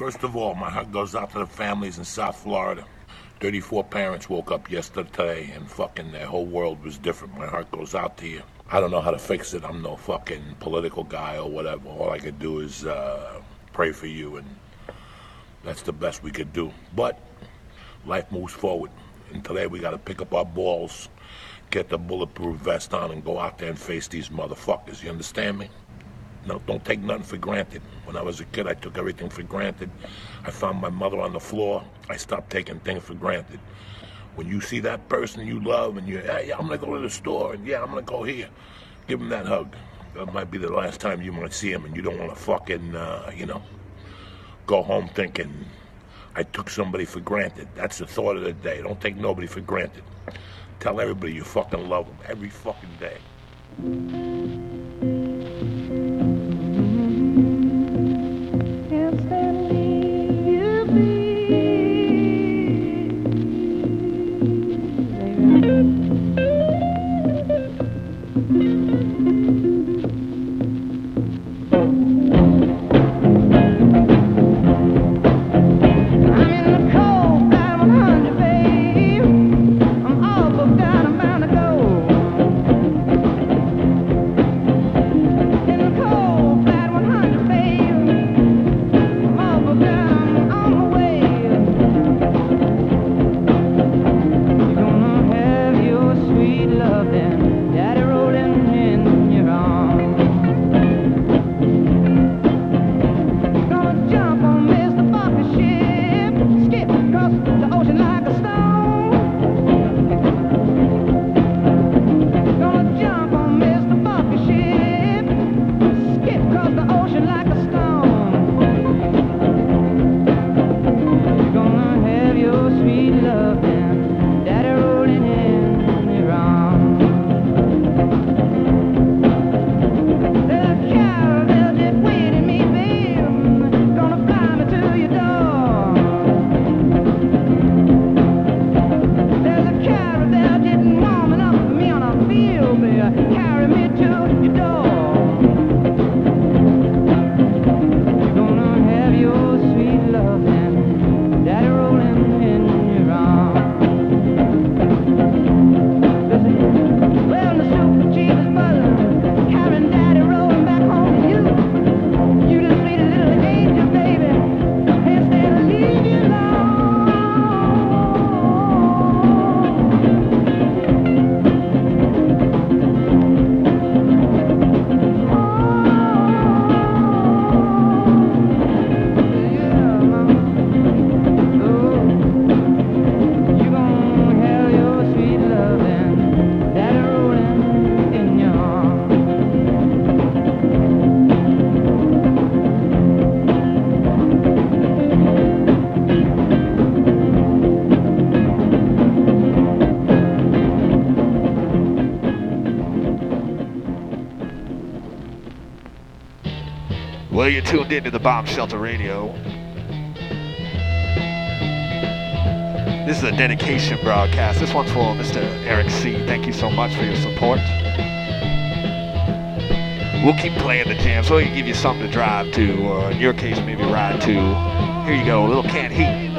First of all, my heart goes out to the families in South Florida. 34 parents woke up yesterday and fucking their whole world was different. My heart goes out to you. I don't know how to fix it. I'm no fucking political guy or whatever. All I could do is uh, pray for you, and that's the best we could do. But life moves forward. And today we got to pick up our balls, get the bulletproof vest on, and go out there and face these motherfuckers. You understand me? No, don't take nothing for granted. When I was a kid, I took everything for granted. I found my mother on the floor. I stopped taking things for granted. When you see that person you love and you, hey, I'm gonna go to the store and yeah, I'm gonna go here, give him that hug. That might be the last time you might see him, and you don't want to fucking, uh, you know, go home thinking I took somebody for granted. That's the thought of the day. Don't take nobody for granted. Tell everybody you fucking love them every fucking day. You're tuned in to the Bomb Shelter Radio. This is a dedication broadcast. This one's for Mr. Eric C. Thank you so much for your support. We'll keep playing the jams. so we can give you something to drive to, or in your case, maybe ride to. Here you go, a little Canned Heat.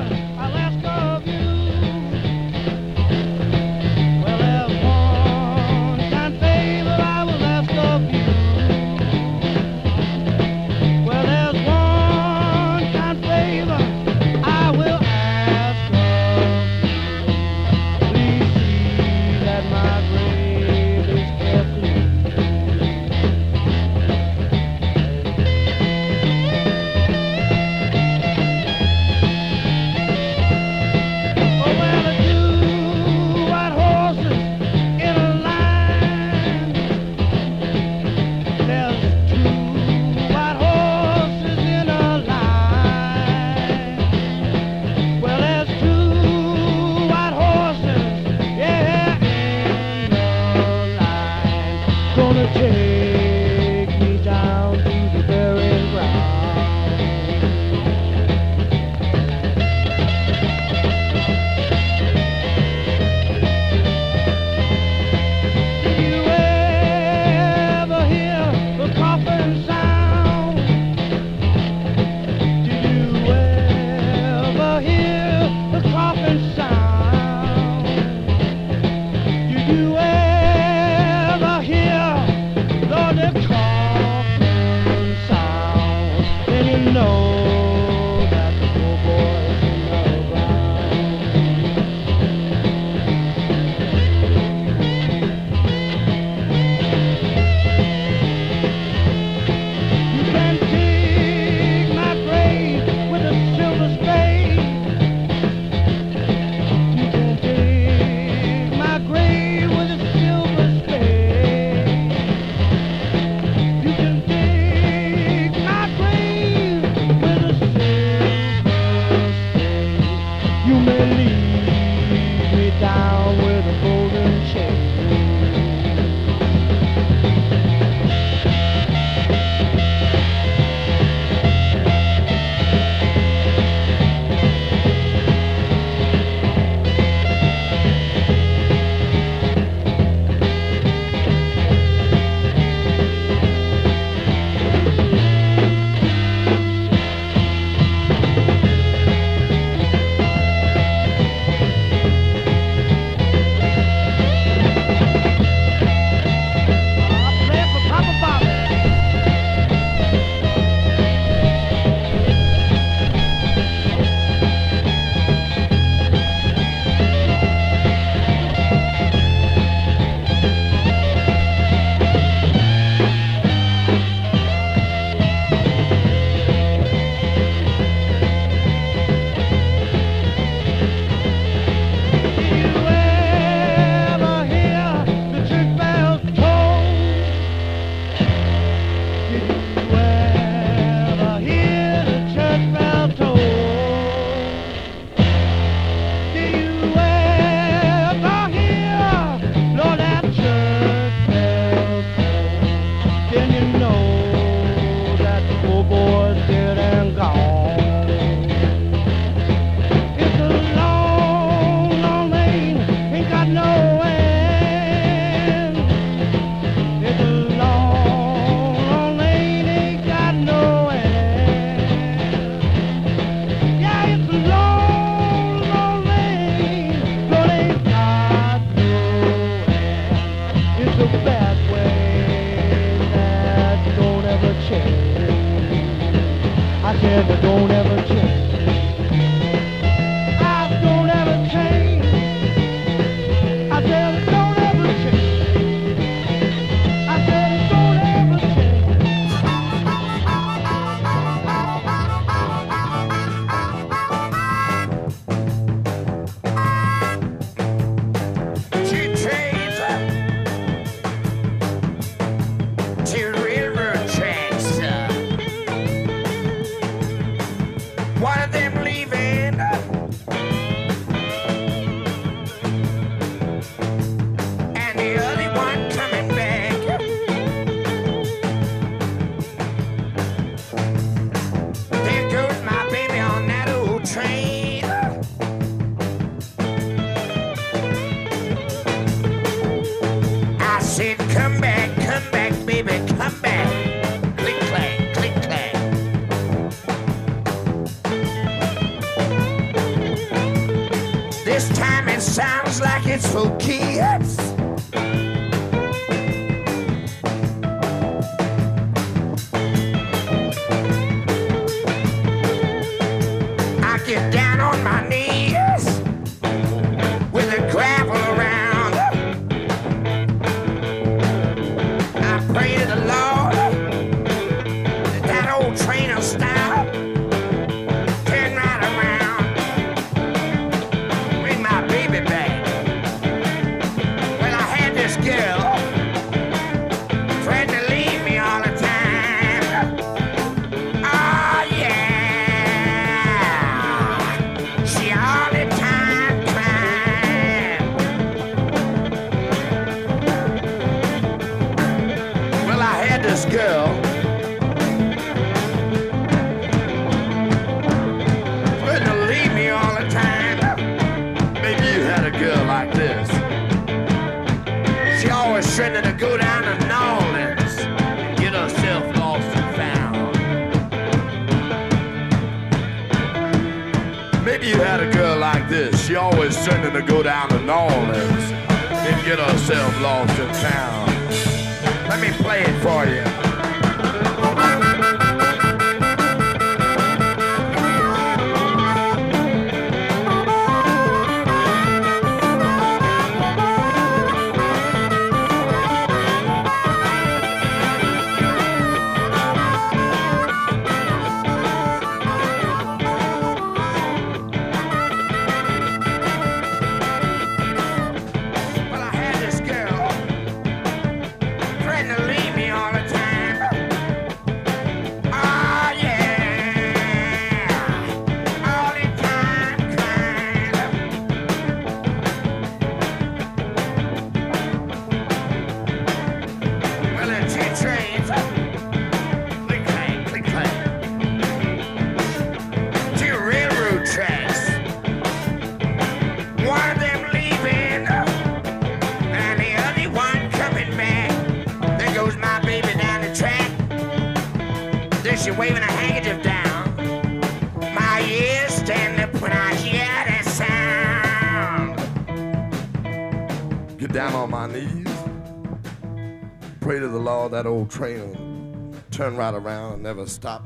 train turn right around and never stop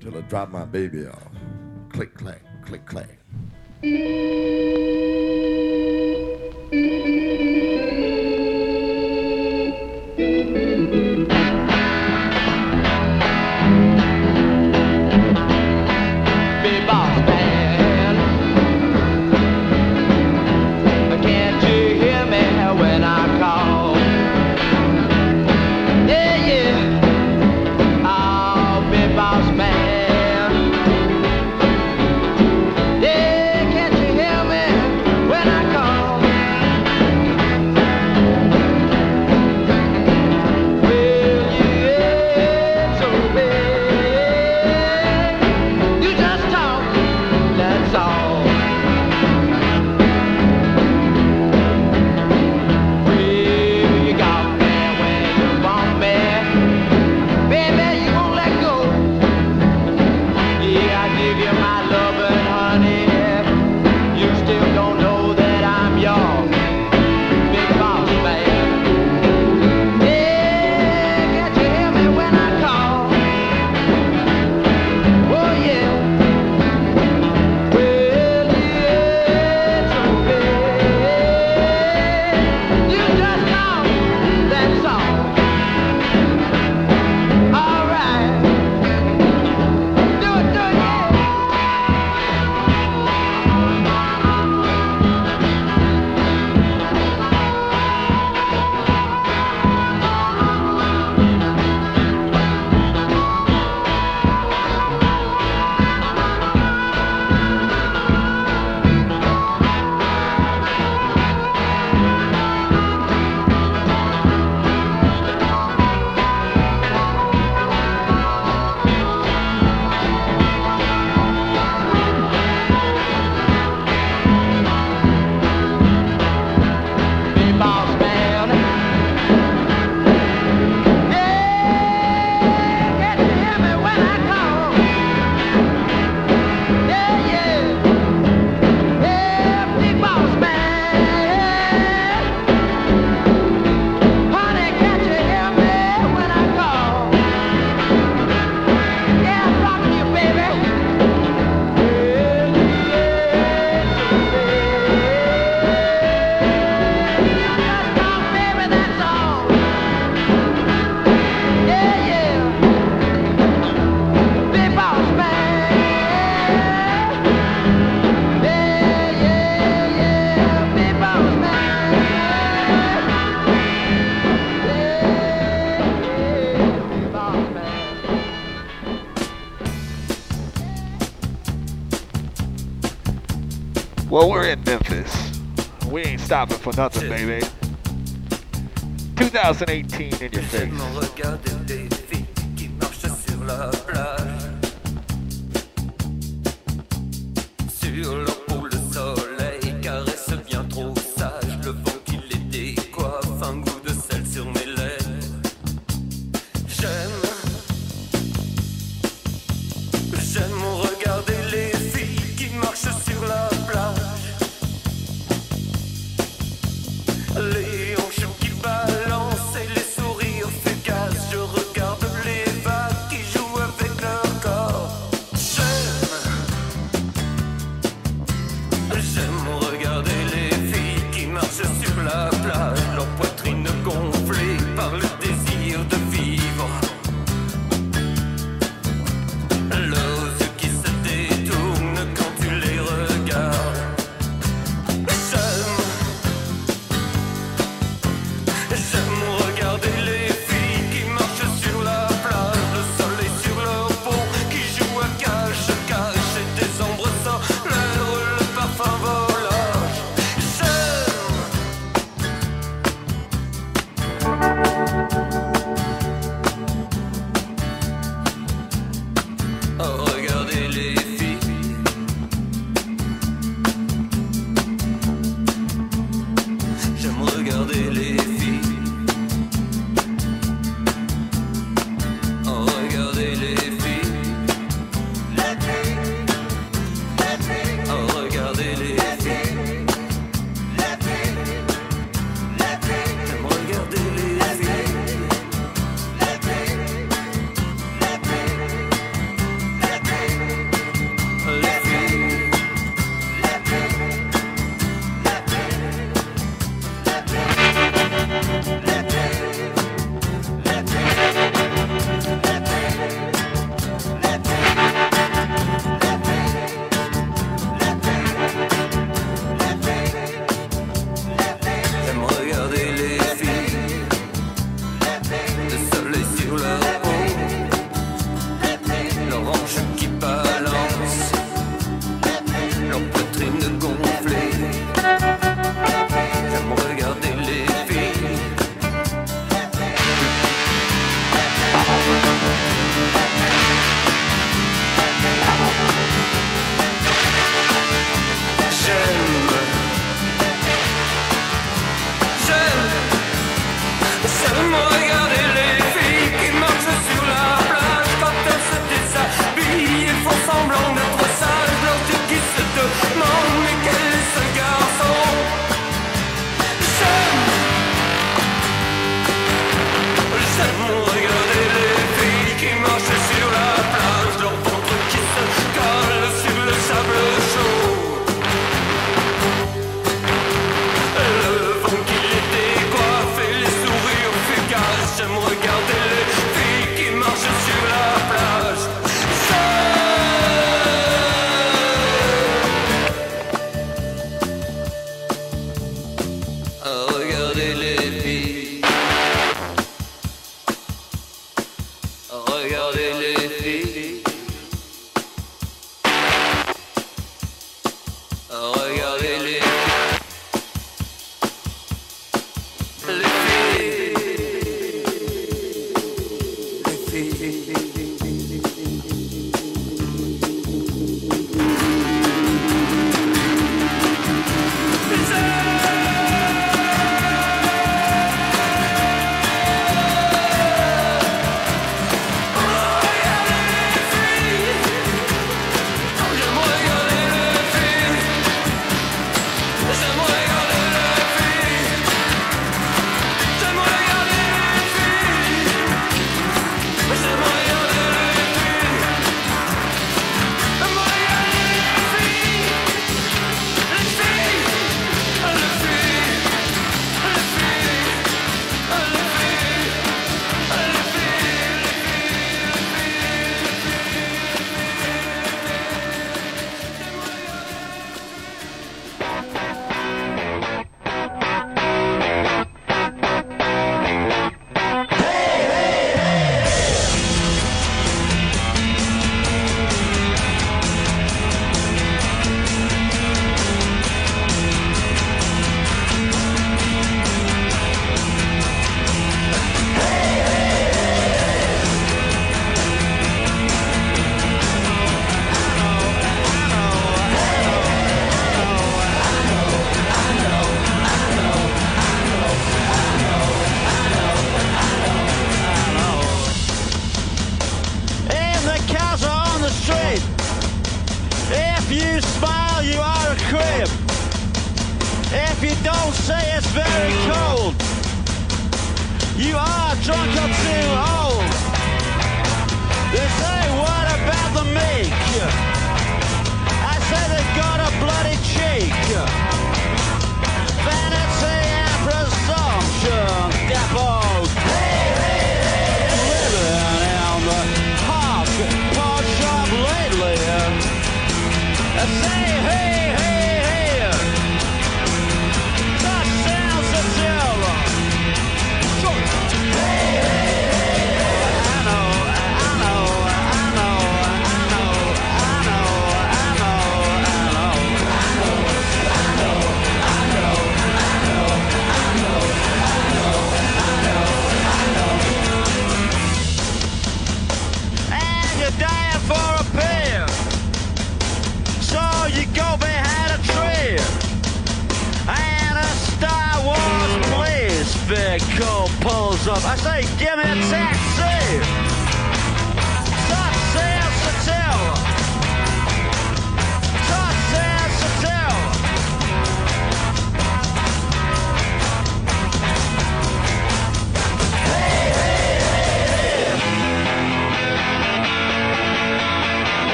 till I drop my baby off. Click, clack, click, clack. For nothing, baby. 2018 in your face.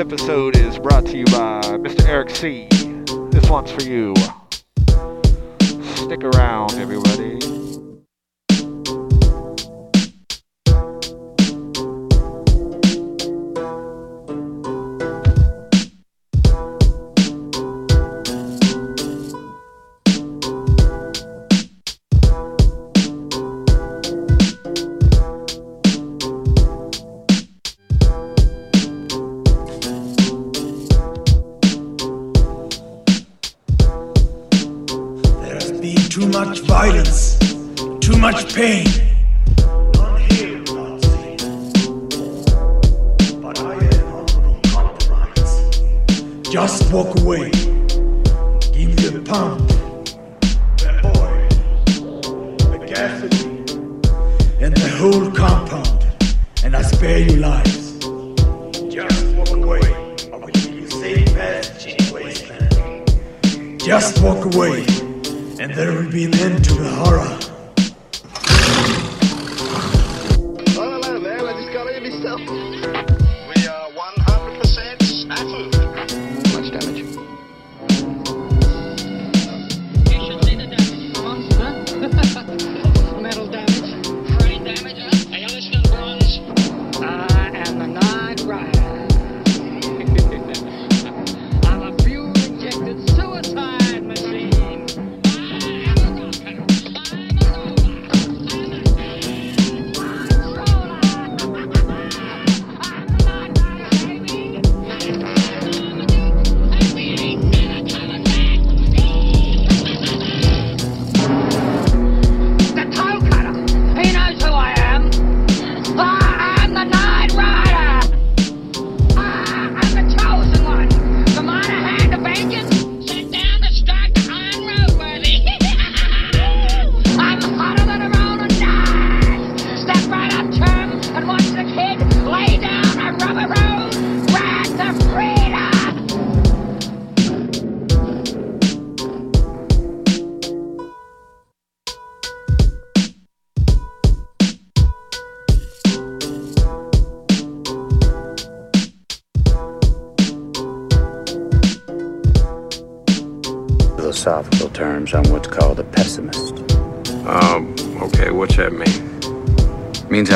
Episode is brought to you by Mr. Eric C. This one's for you. Stick around, everybody.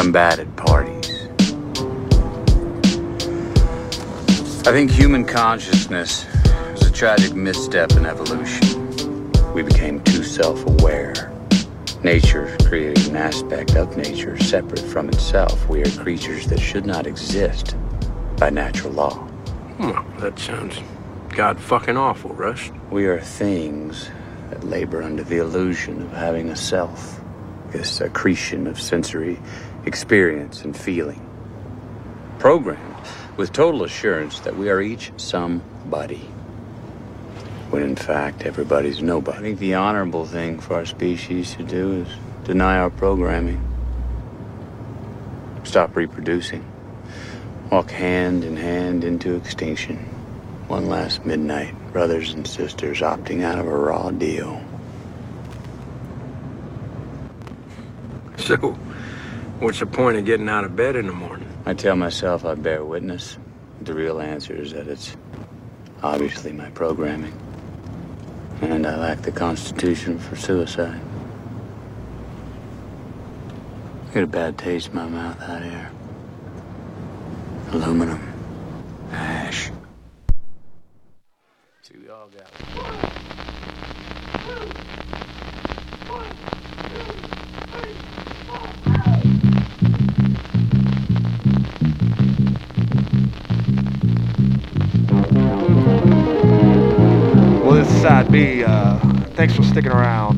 I'm bad at parties. I think human consciousness is a tragic misstep in evolution. We became too self aware. Nature created an aspect of nature separate from itself. We are creatures that should not exist by natural law. Well, that sounds god fucking awful, Rust. We are things that labor under the illusion of having a self, this accretion of sensory experience and feeling. Programmed with total assurance that we are each somebody. When in fact, everybody's nobody. I think the honorable thing for our species to do is deny our programming. Stop reproducing. Walk hand in hand into extinction. One last midnight, brothers and sisters opting out of a raw deal. So, what's the point of getting out of bed in the morning? I tell myself I bear witness. The real answer is that it's obviously my programming. And I lack the constitution for suicide. I get a bad taste in my mouth out here. Aluminum. Ash. Side B. Uh, thanks for sticking around.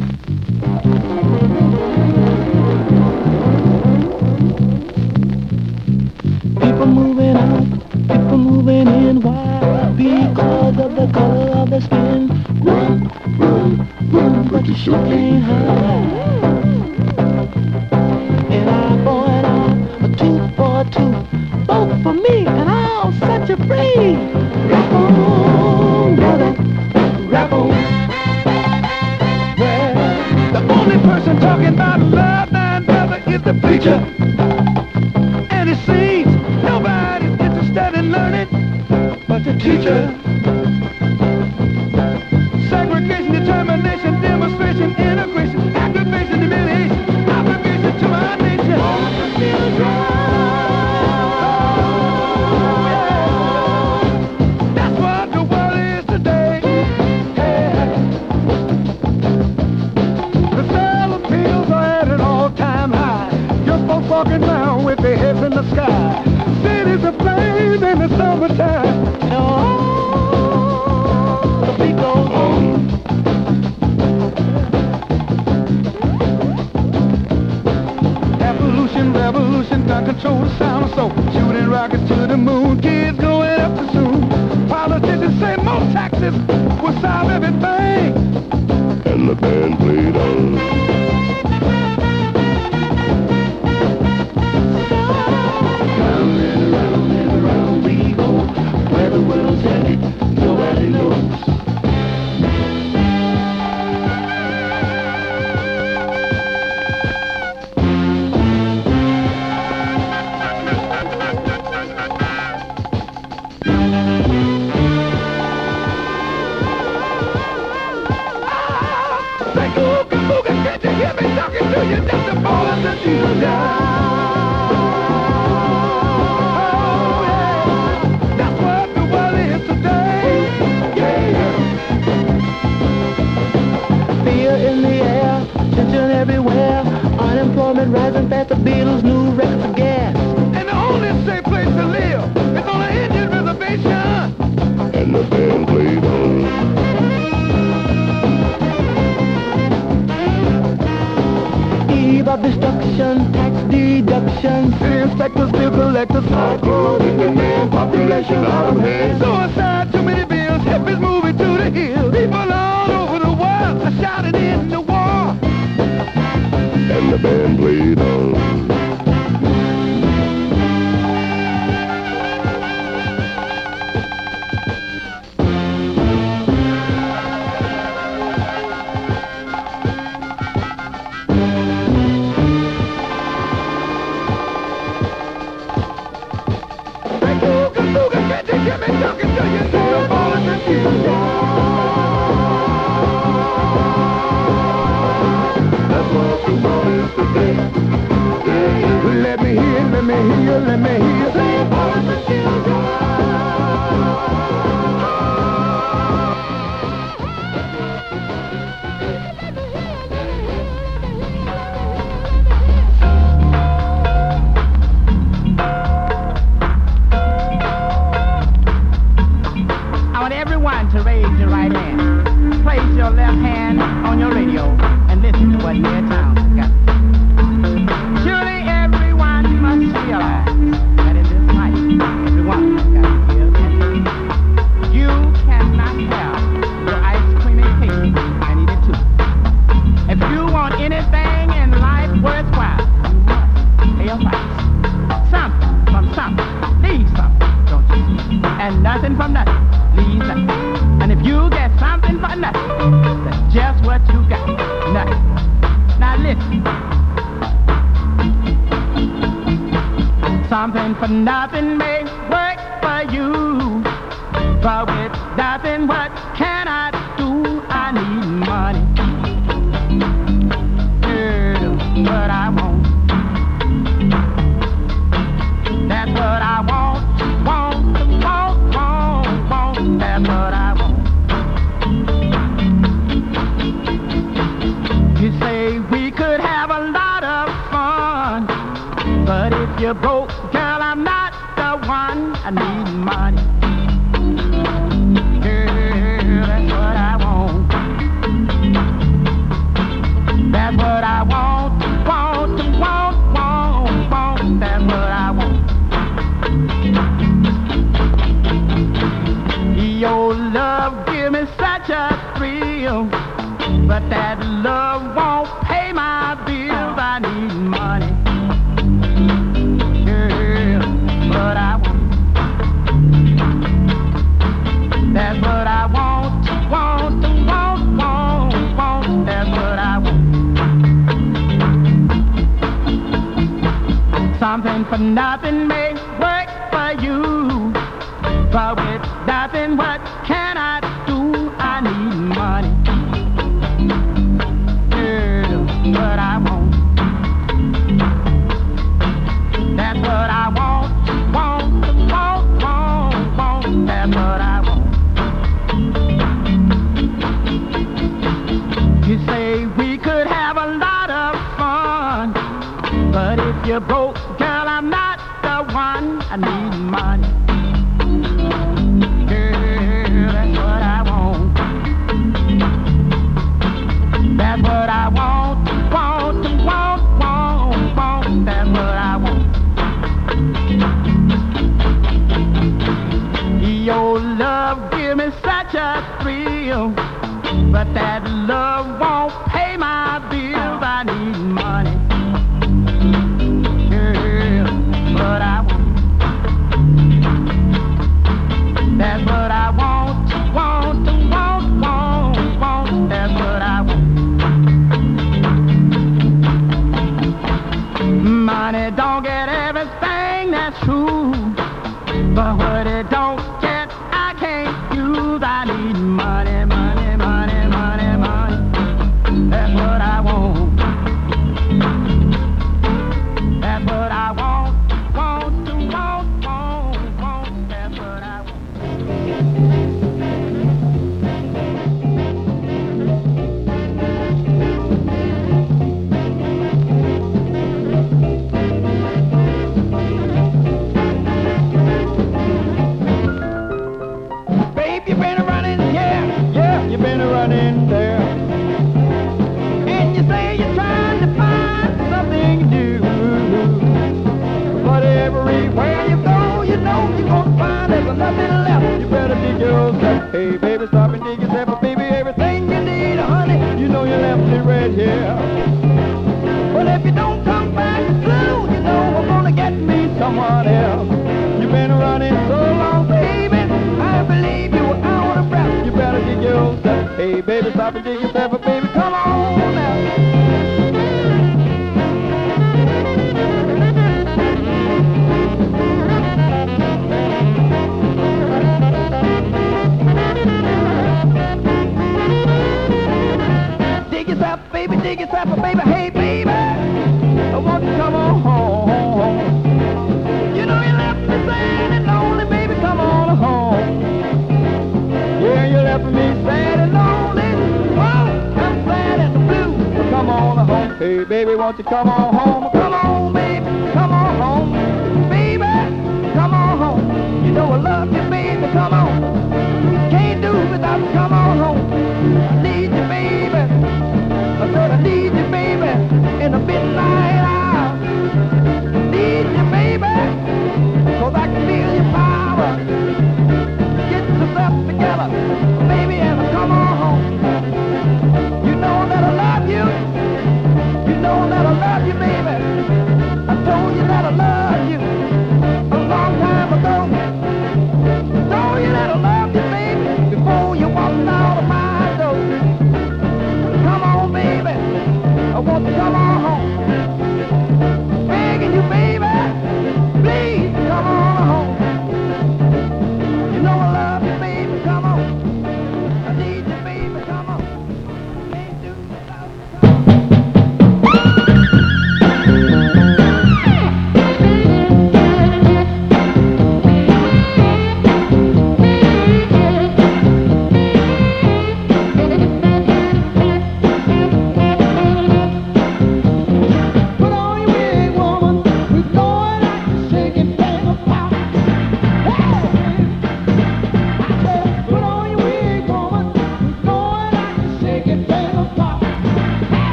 People moving out, people moving in. Why? Because of the color of the skin. Run, run, run, but you sure can't hide. And I for an eye, a tooth for a tooth, both for me, and I'll set you free. Rap on, person talking about love, nine brother, is the preacher.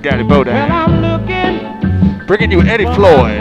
Big Daddy Bodan. I'm looking Bringing you Eddie Floyd.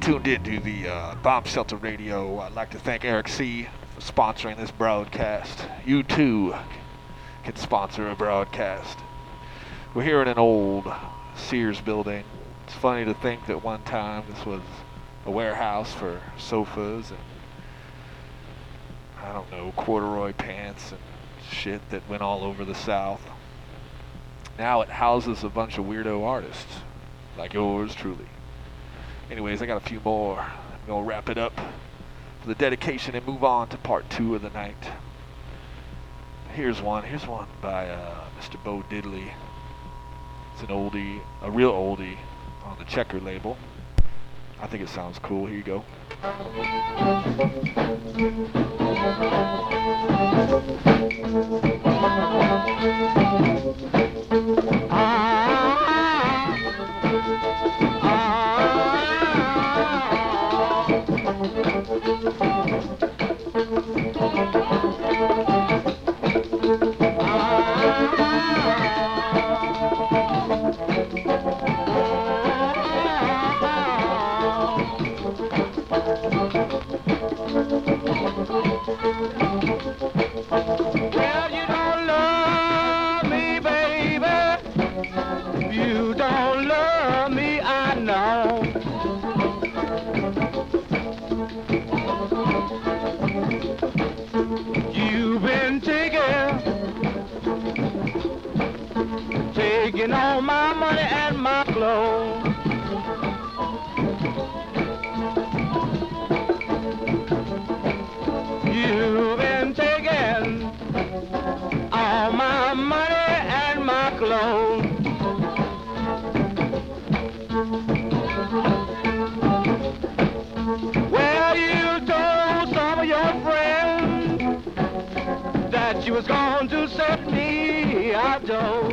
Tuned in to the uh, Bomb Shelter Radio. I'd like to thank Eric C. for sponsoring this broadcast. You too can sponsor a broadcast. We're here in an old Sears building. It's funny to think that one time this was a warehouse for sofas and I don't know corduroy pants and shit that went all over the South. Now it houses a bunch of weirdo artists like yours truly. Anyways, I got a few more. I'm gonna wrap it up for the dedication and move on to part two of the night. Here's one. Here's one by uh, Mr. Bo Diddley. It's an oldie, a real oldie, on the Checker label. I think it sounds cool. Here you go. Me out,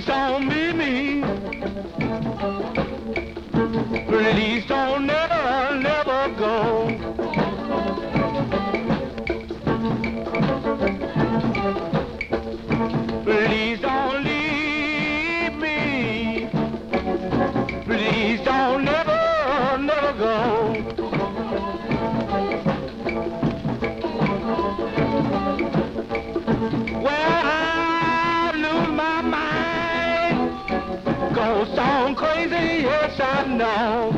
Please don't me. Please don't I know.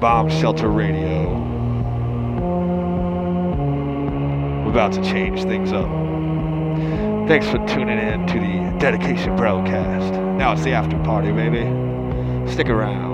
Bomb Shelter Radio. We're about to change things up. Thanks for tuning in to the dedication broadcast. Now it's the after party, baby. Stick around.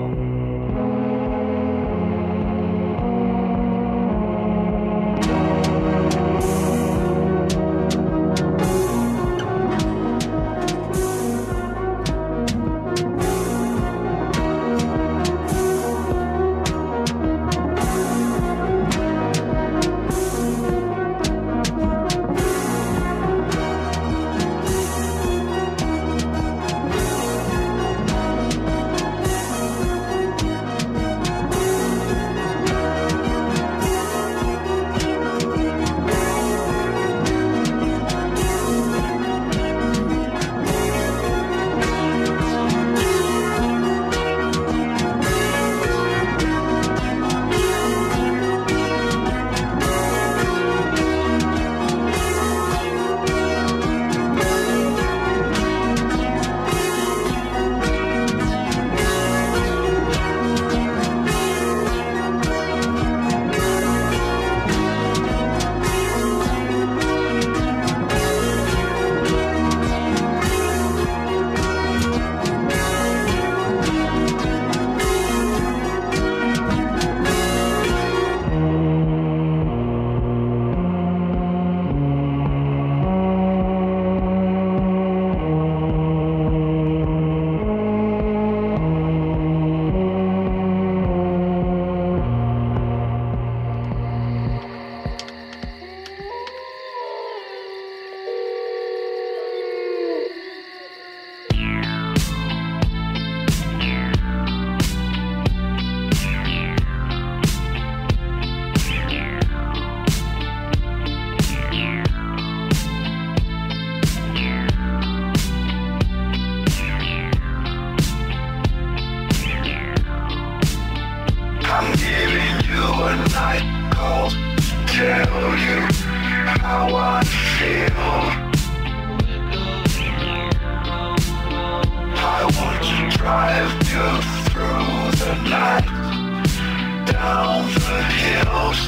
The hills.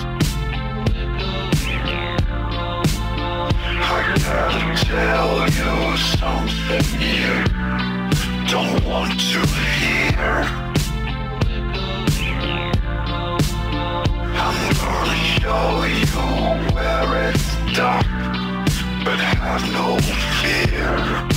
I gotta tell you something you don't want to hear. I'm gonna show you where it's dark, but have no fear.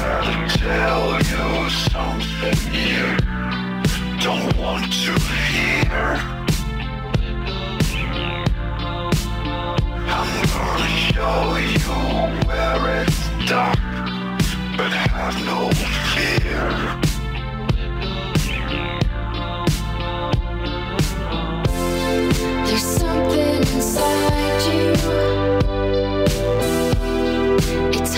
fairly tell you something you don't want to hear. I'm gonna show you where it's dark, but have no fear.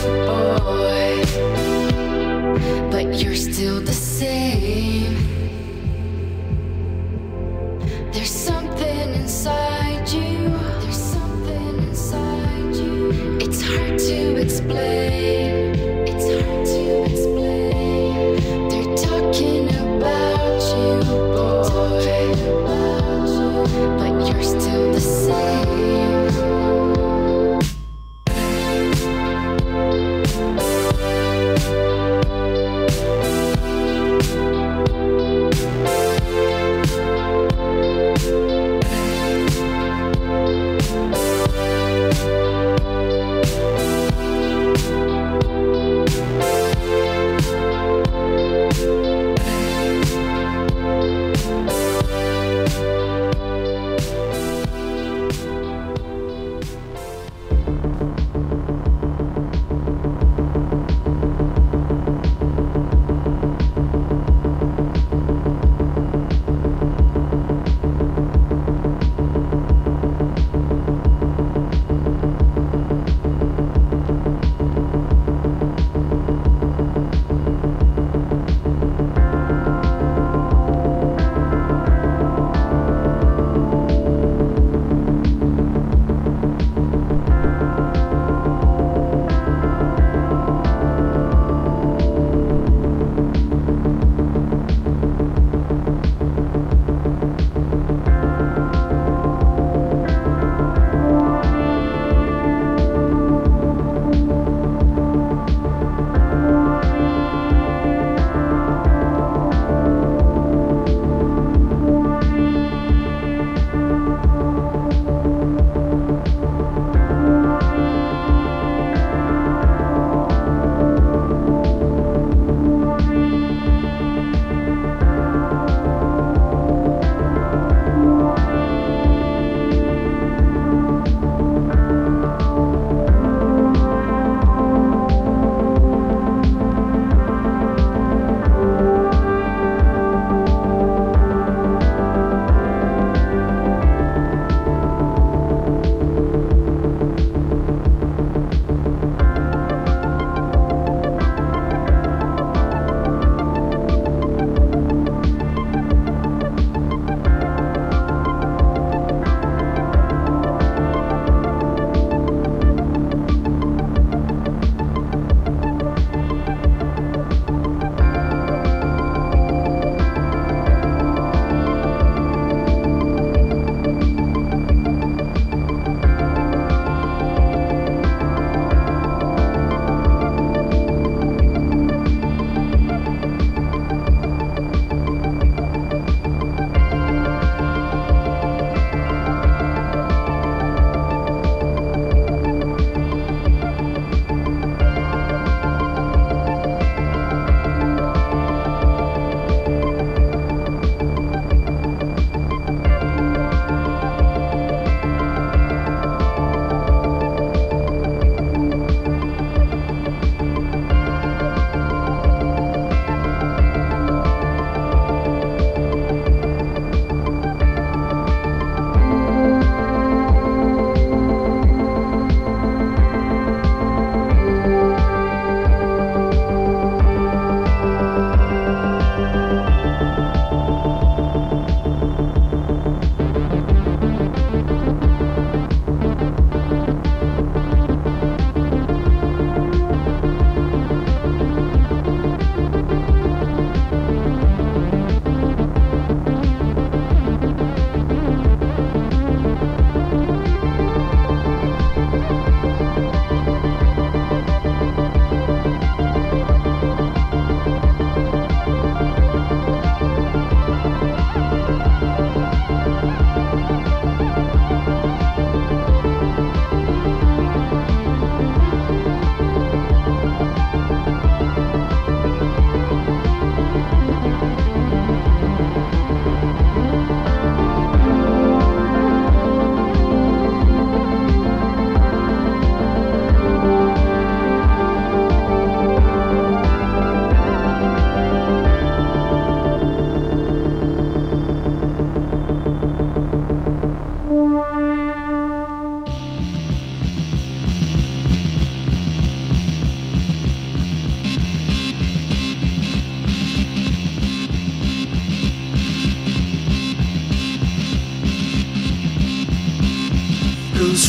boy, but you're still the same.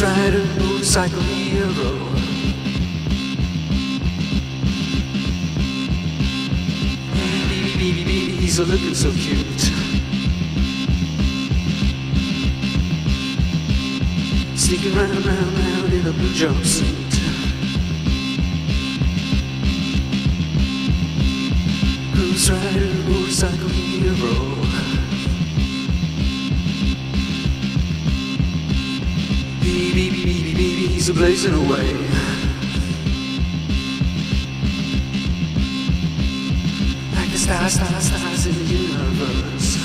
Rider, motorcycle hero. Baby, baby, a looking so cute. Sneaking round, round, round in a blue jumpsuit. Stars, stars, stars in the universe.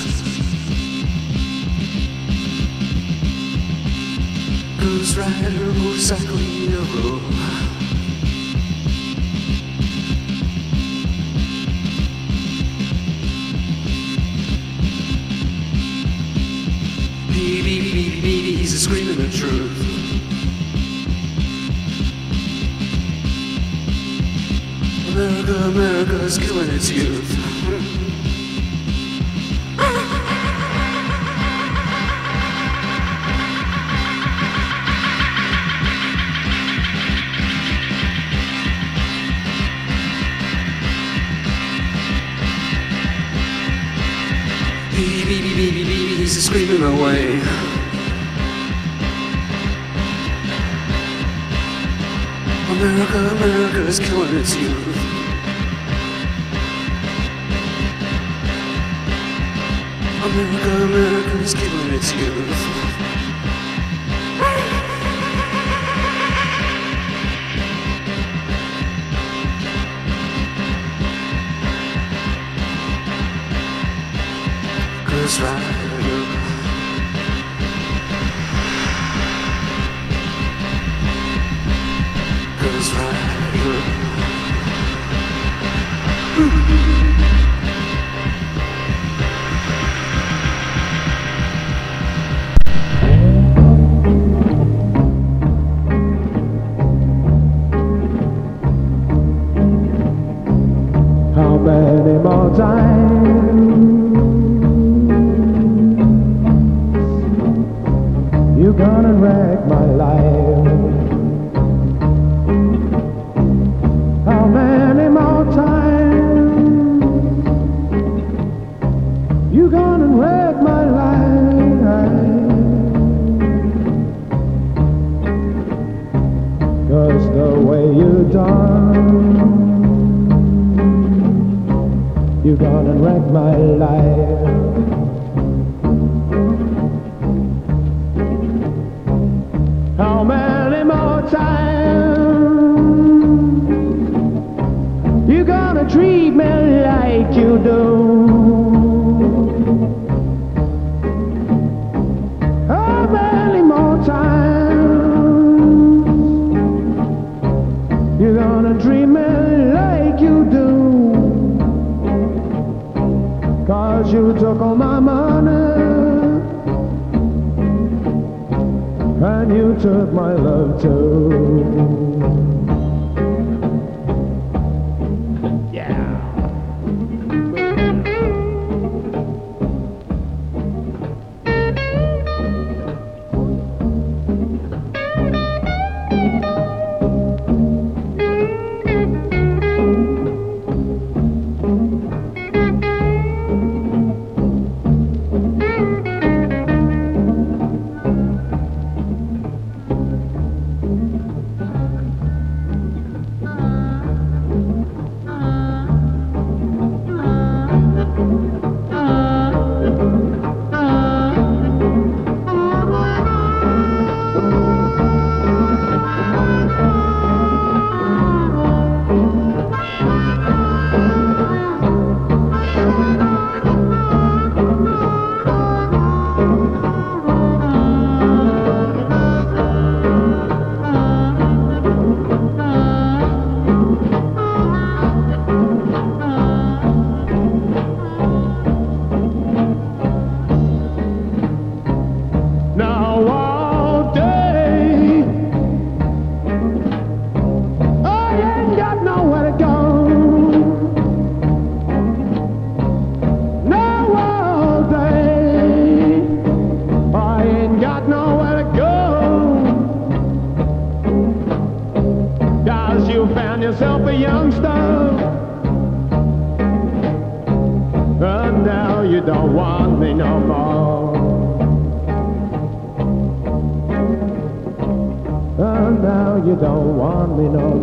Ghost rider, motorcycle hero. Baby, baby, baby, he's a screaming the truth. America, America is killing its youth. He's screaming away. America, America is killing its youth. America, America is killing its youth. coming know.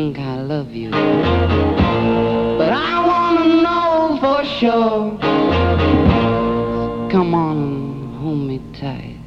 think I love you. But I wanna know for sure. Come on hold me tight.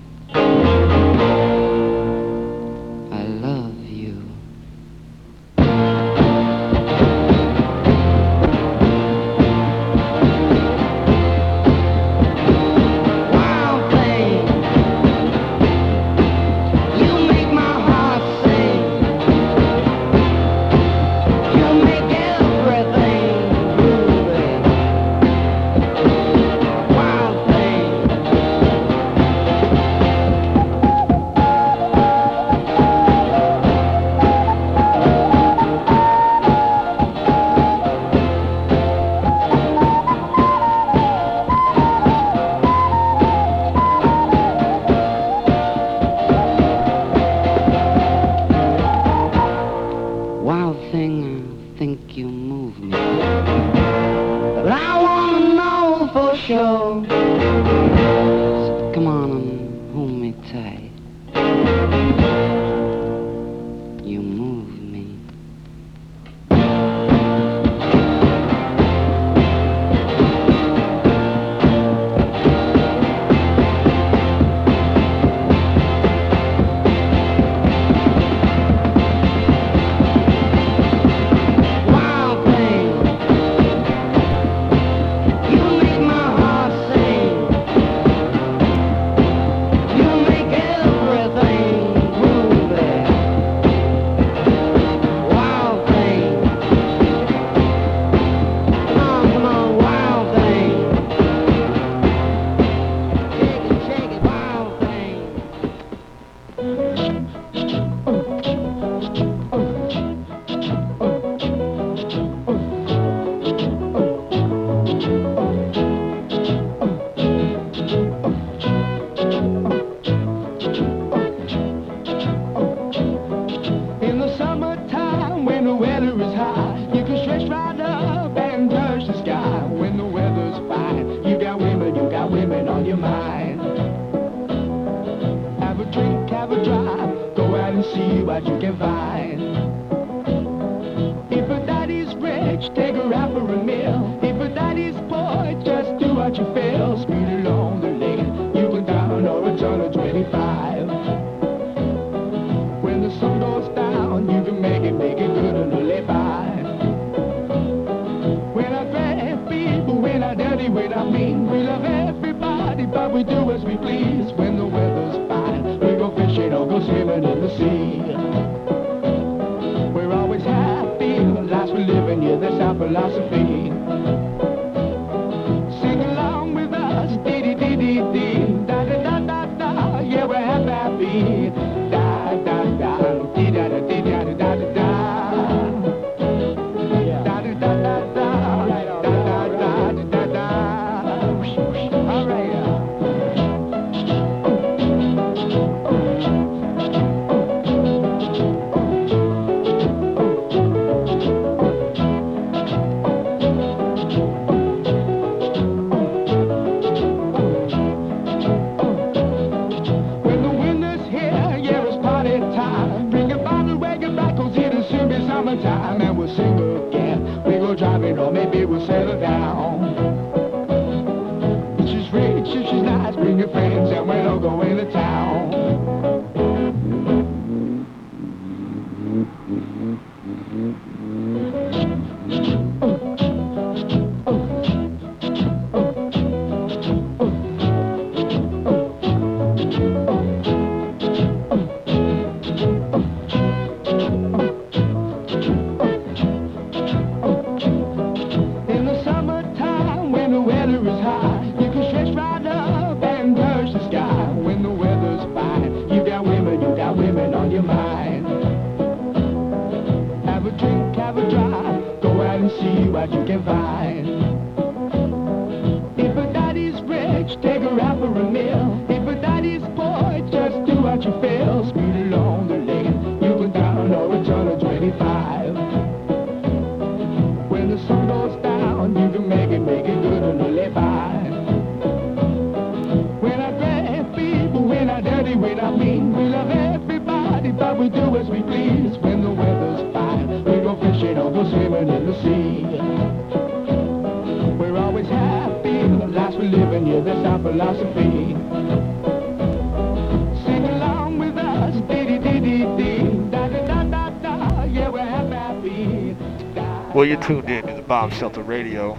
Well, you're tuned in to the Bomb Shelter Radio.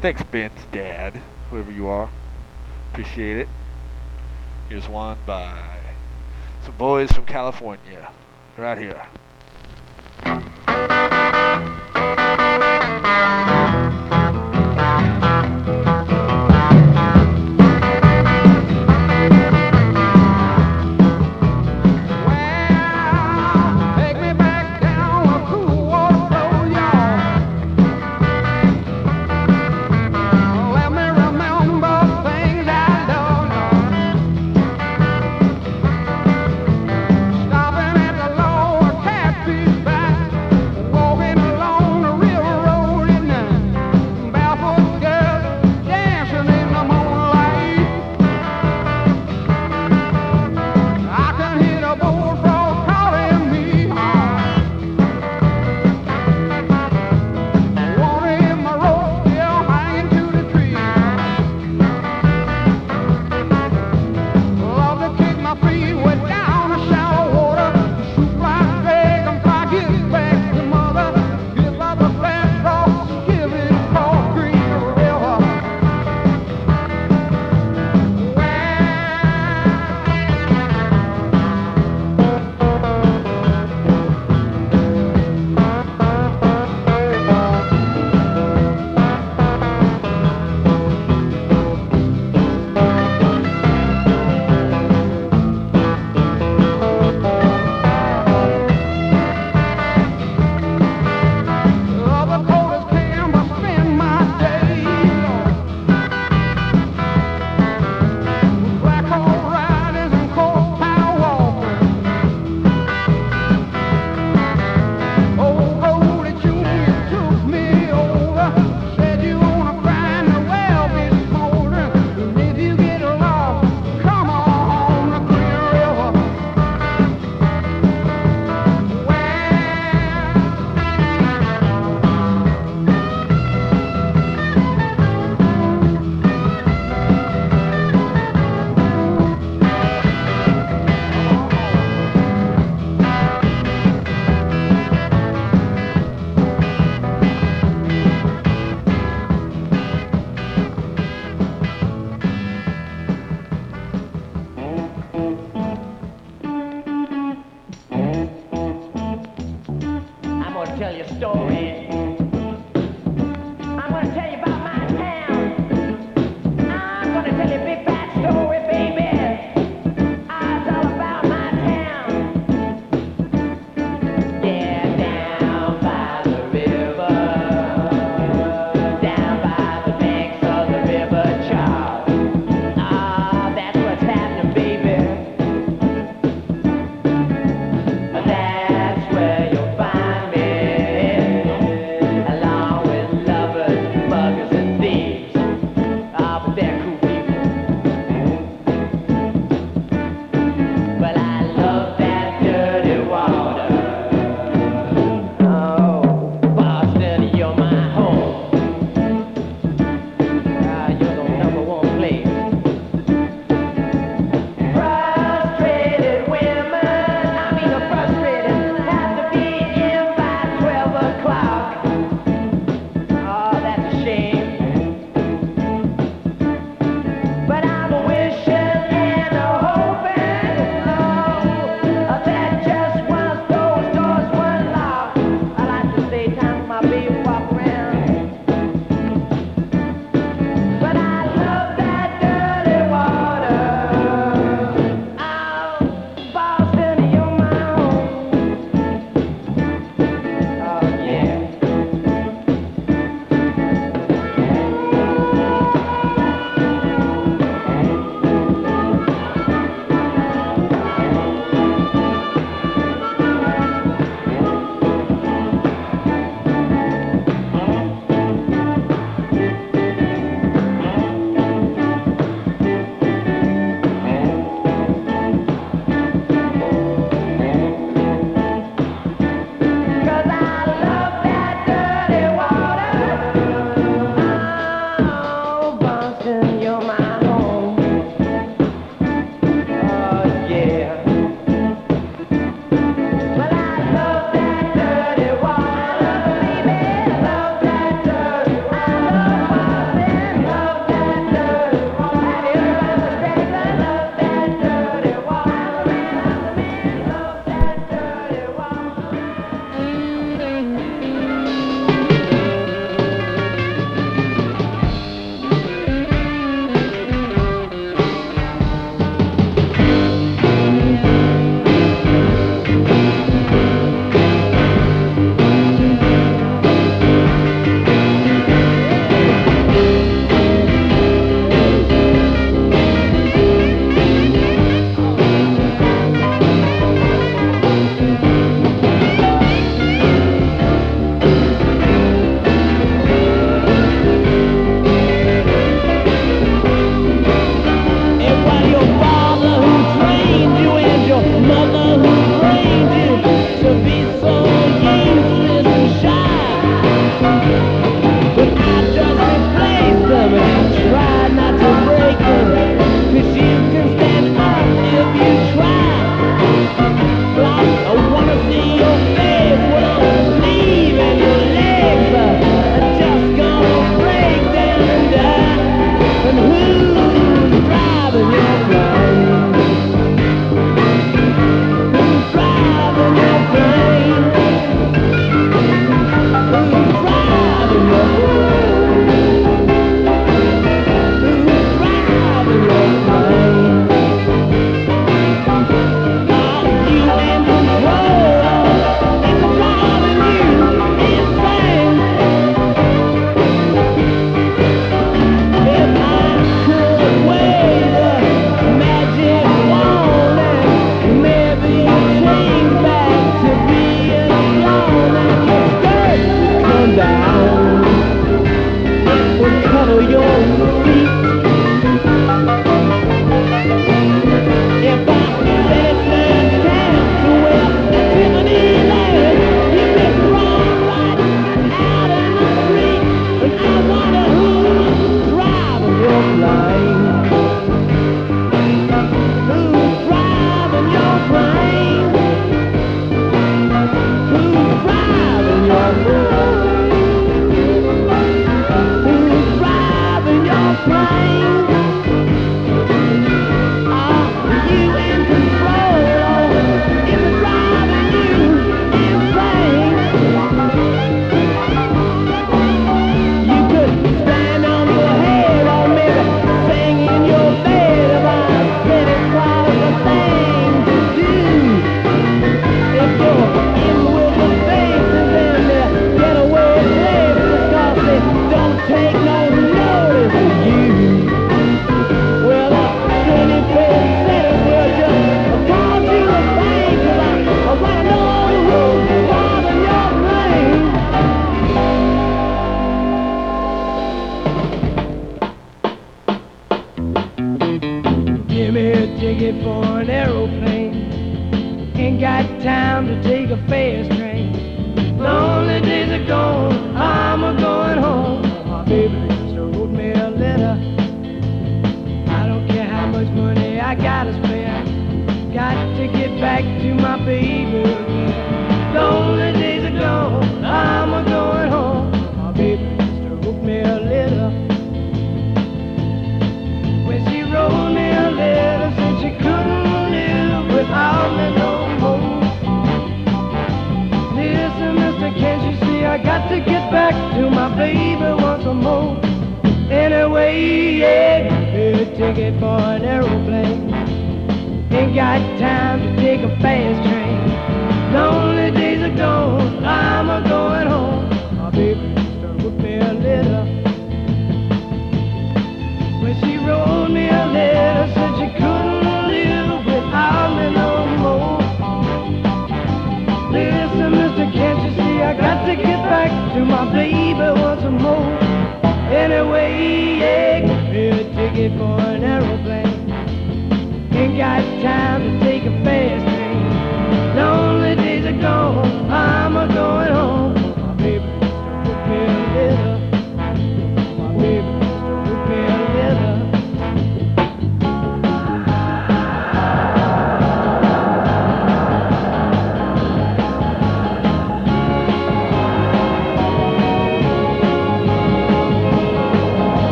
Thanks, Ben's dad, whoever you are. Appreciate it. Here's one by some boys from California, right here.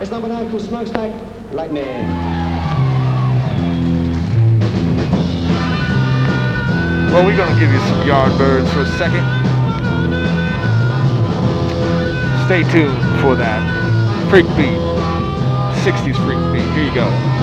It's number nine from Smokestack, Lightning. Well, we're going to give you some Yardbirds for a second. Stay tuned for that. Freak beat. 60s freak beat. Here you go.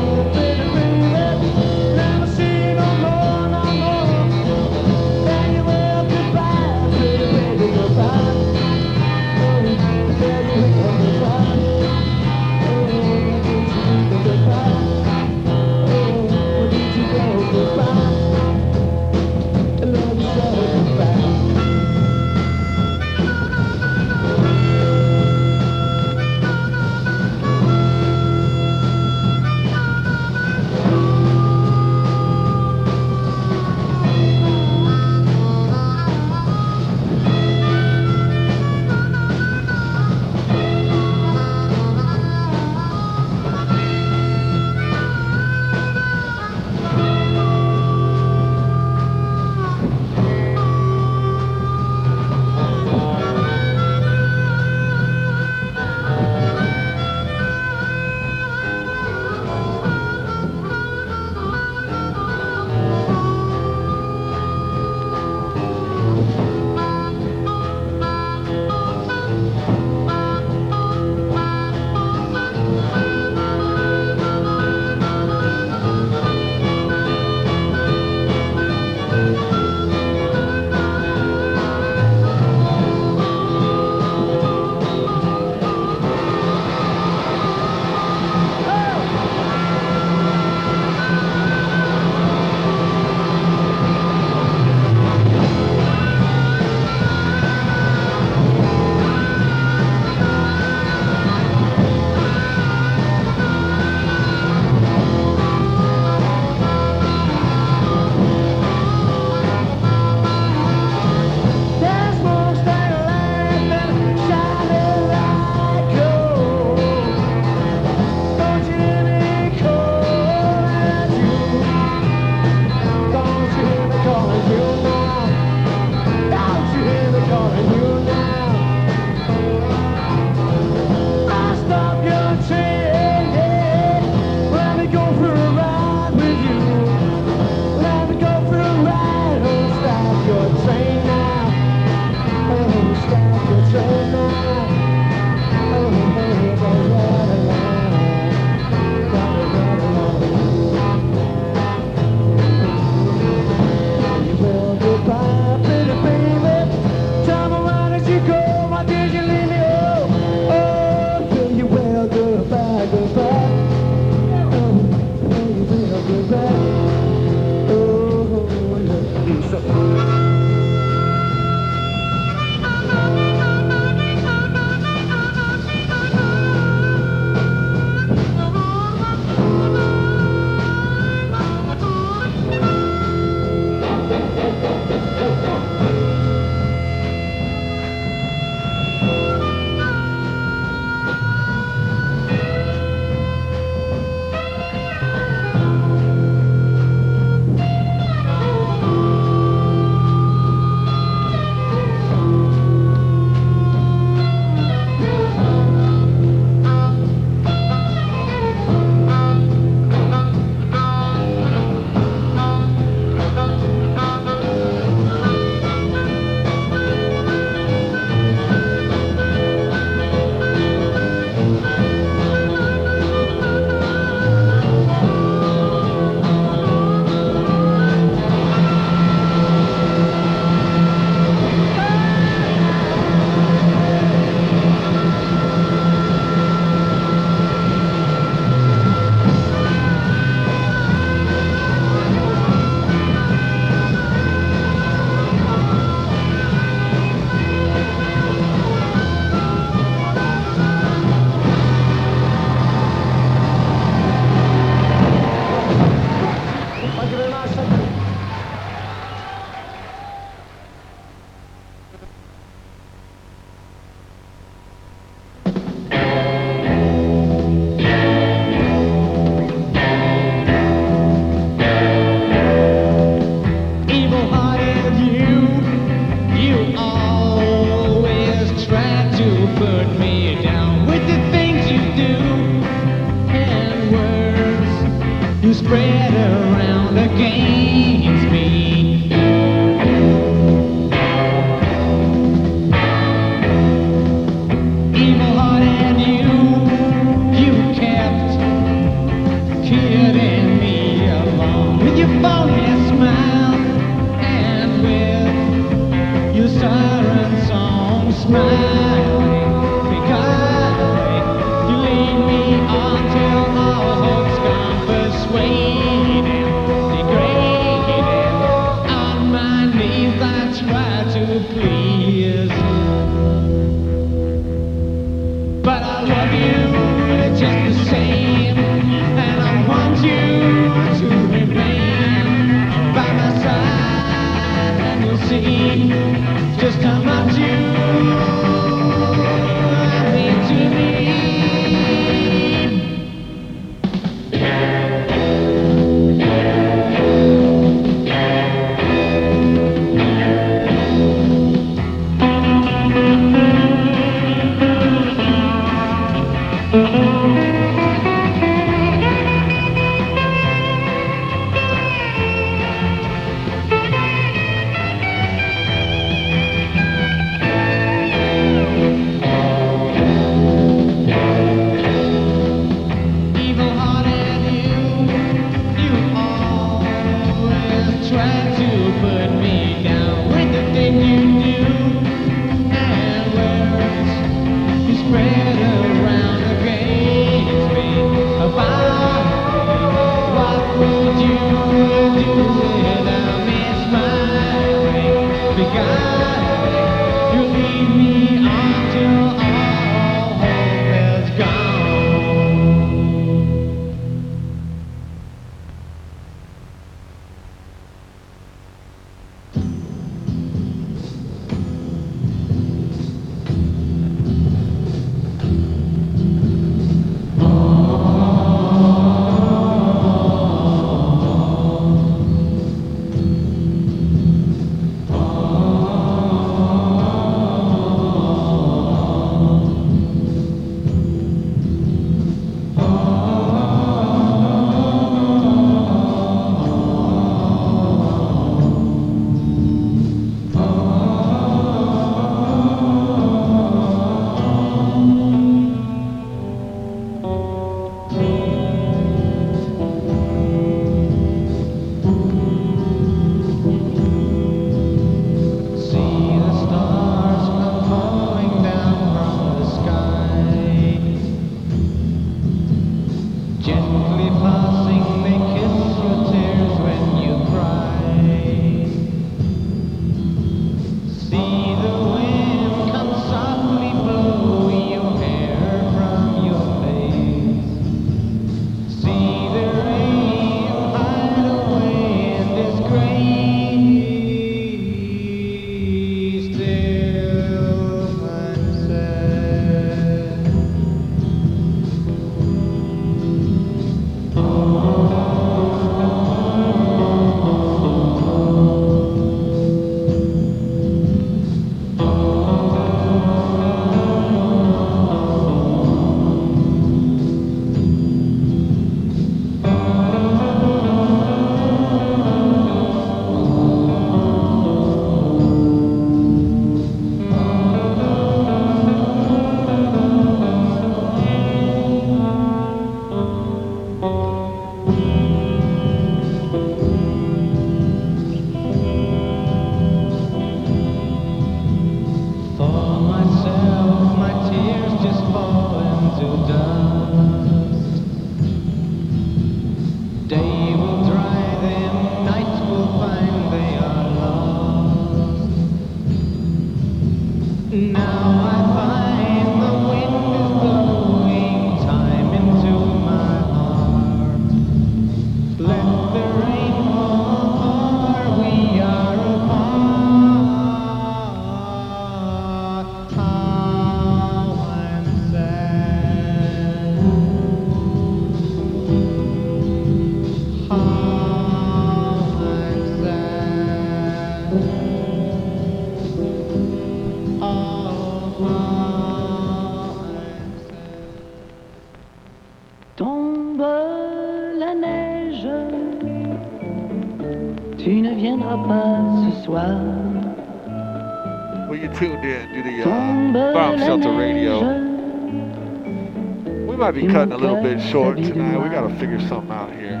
Be cutting a little bit short tonight. We gotta figure something out here.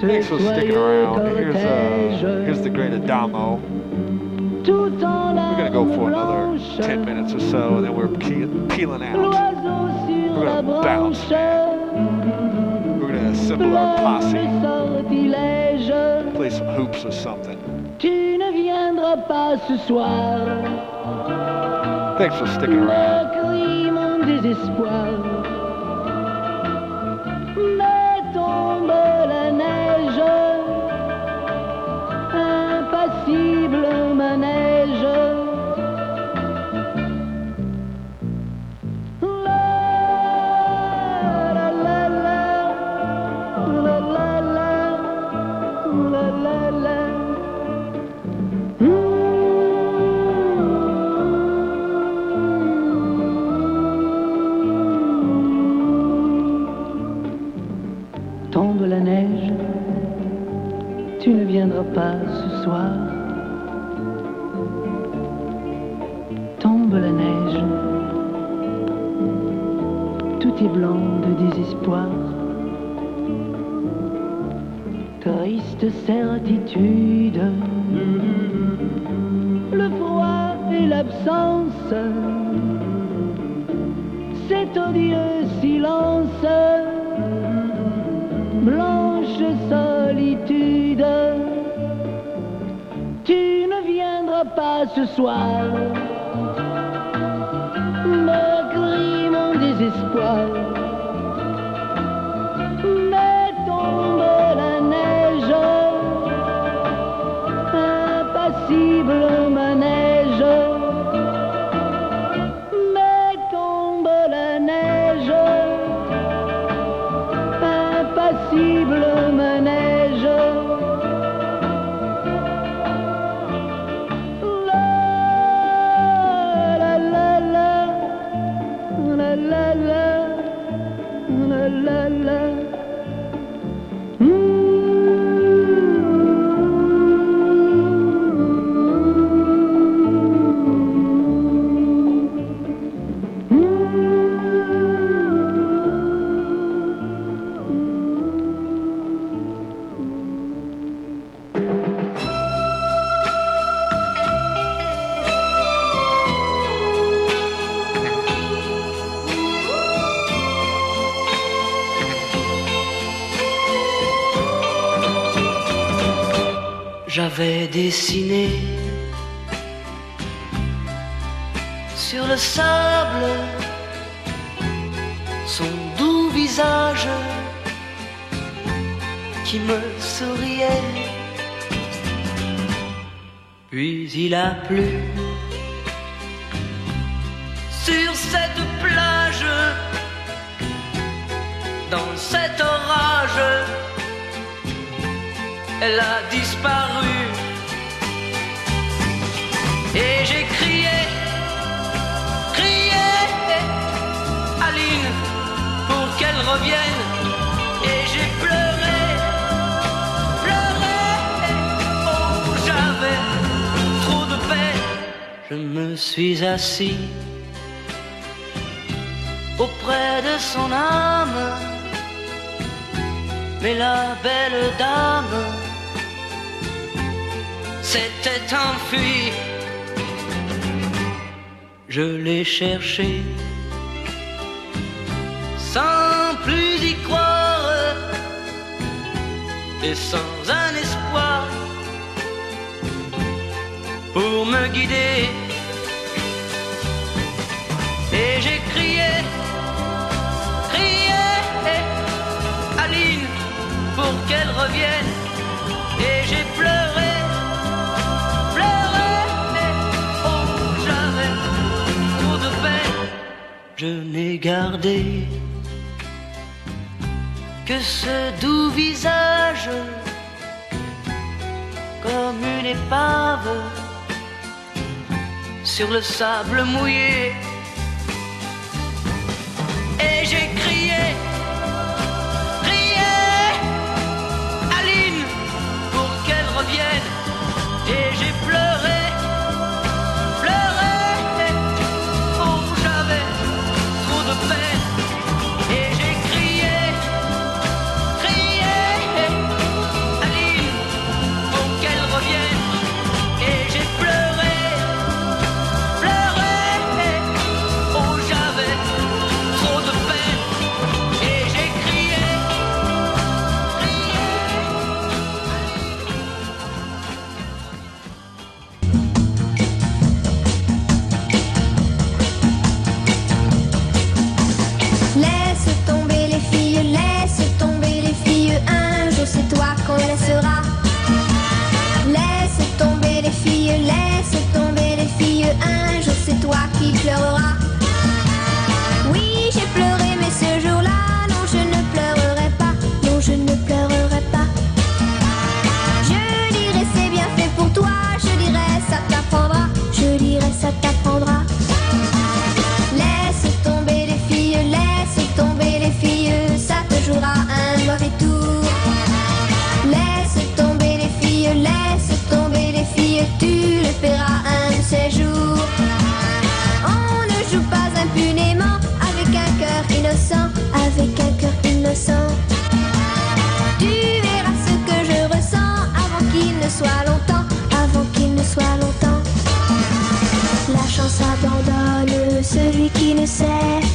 Thanks for sticking around. Here's uh, here's the great Adamo. We're gonna go for another 10 minutes or so, and then we're pe- peeling out. We're gonna bounce. man. We're gonna assemble our posse, play some hoops or something. Tu ne viendras pas ce soir. Thanks for sticking around. désespoir. Triste certitude, le froid et l'absence, cet odieux silence blanche solitude. Tu ne viendras pas ce soir. Me crie mon désespoir. Il a plu sur cette plage, dans cet orage elle a disparu. Et j'ai crié, crié, Aline, pour qu'elle revienne. Je me suis assis auprès de son âme. Mais la belle dame s'était enfuie. Je l'ai cherché sans plus y croire et sans un espoir pour me guider. Et j'ai crié, crié, Aline, pour qu'elle revienne. Et j'ai pleuré, pleuré, oh j'avais trop de peine. Je n'ai gardé que ce doux visage comme une épave sur le sable mouillé. J'ai crié, celui qui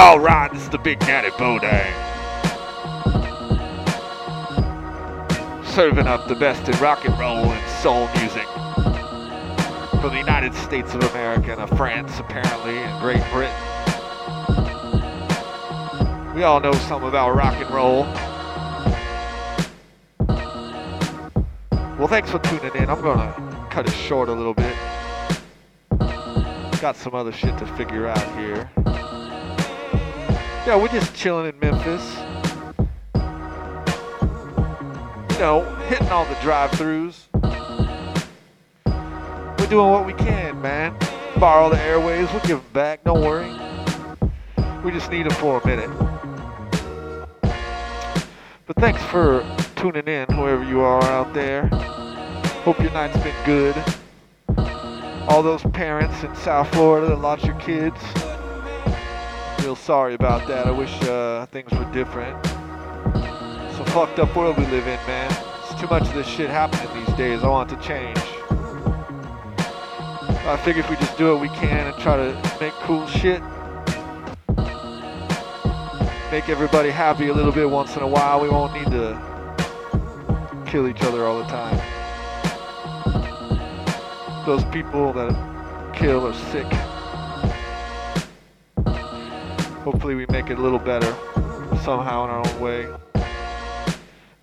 Well, alright, this is the Big Daddy Bodang. Serving up the best in rock and roll and soul music from the United States of America and of France, apparently, and Great Britain. We all know something about rock and roll. Well, thanks for tuning in. I'm gonna cut it short a little bit. Got some other shit to figure out here. Yeah, we're just chilling in Memphis. You know, hitting all the drive-throughs. We're doing what we can, man. Borrow the airways, we'll give back. Don't worry. We just need them for a minute. But thanks for tuning in, whoever you are out there. Hope your night's been good. All those parents in South Florida that lost your kids. Real sorry about that. I wish uh, things were different. It's a fucked up world we live in, man. It's too much of this shit happening these days. I want to change. I figure if we just do what we can and try to make cool shit, make everybody happy a little bit once in a while, we won't need to kill each other all the time. Those people that kill are sick. Hopefully we make it a little better somehow in our own way.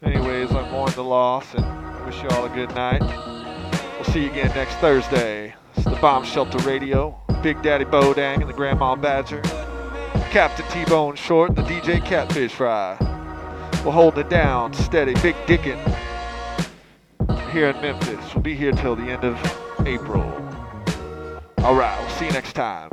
Anyways, I'm mourning the loss and wish you all a good night. We'll see you again next Thursday. It's the Bomb Shelter Radio, Big Daddy Bodang and the Grandma Badger, Captain T-Bone Short and the DJ Catfish Fry. We're holding it down, steady, Big Dickin' here in Memphis. We'll be here till the end of April. Alright, we'll see you next time.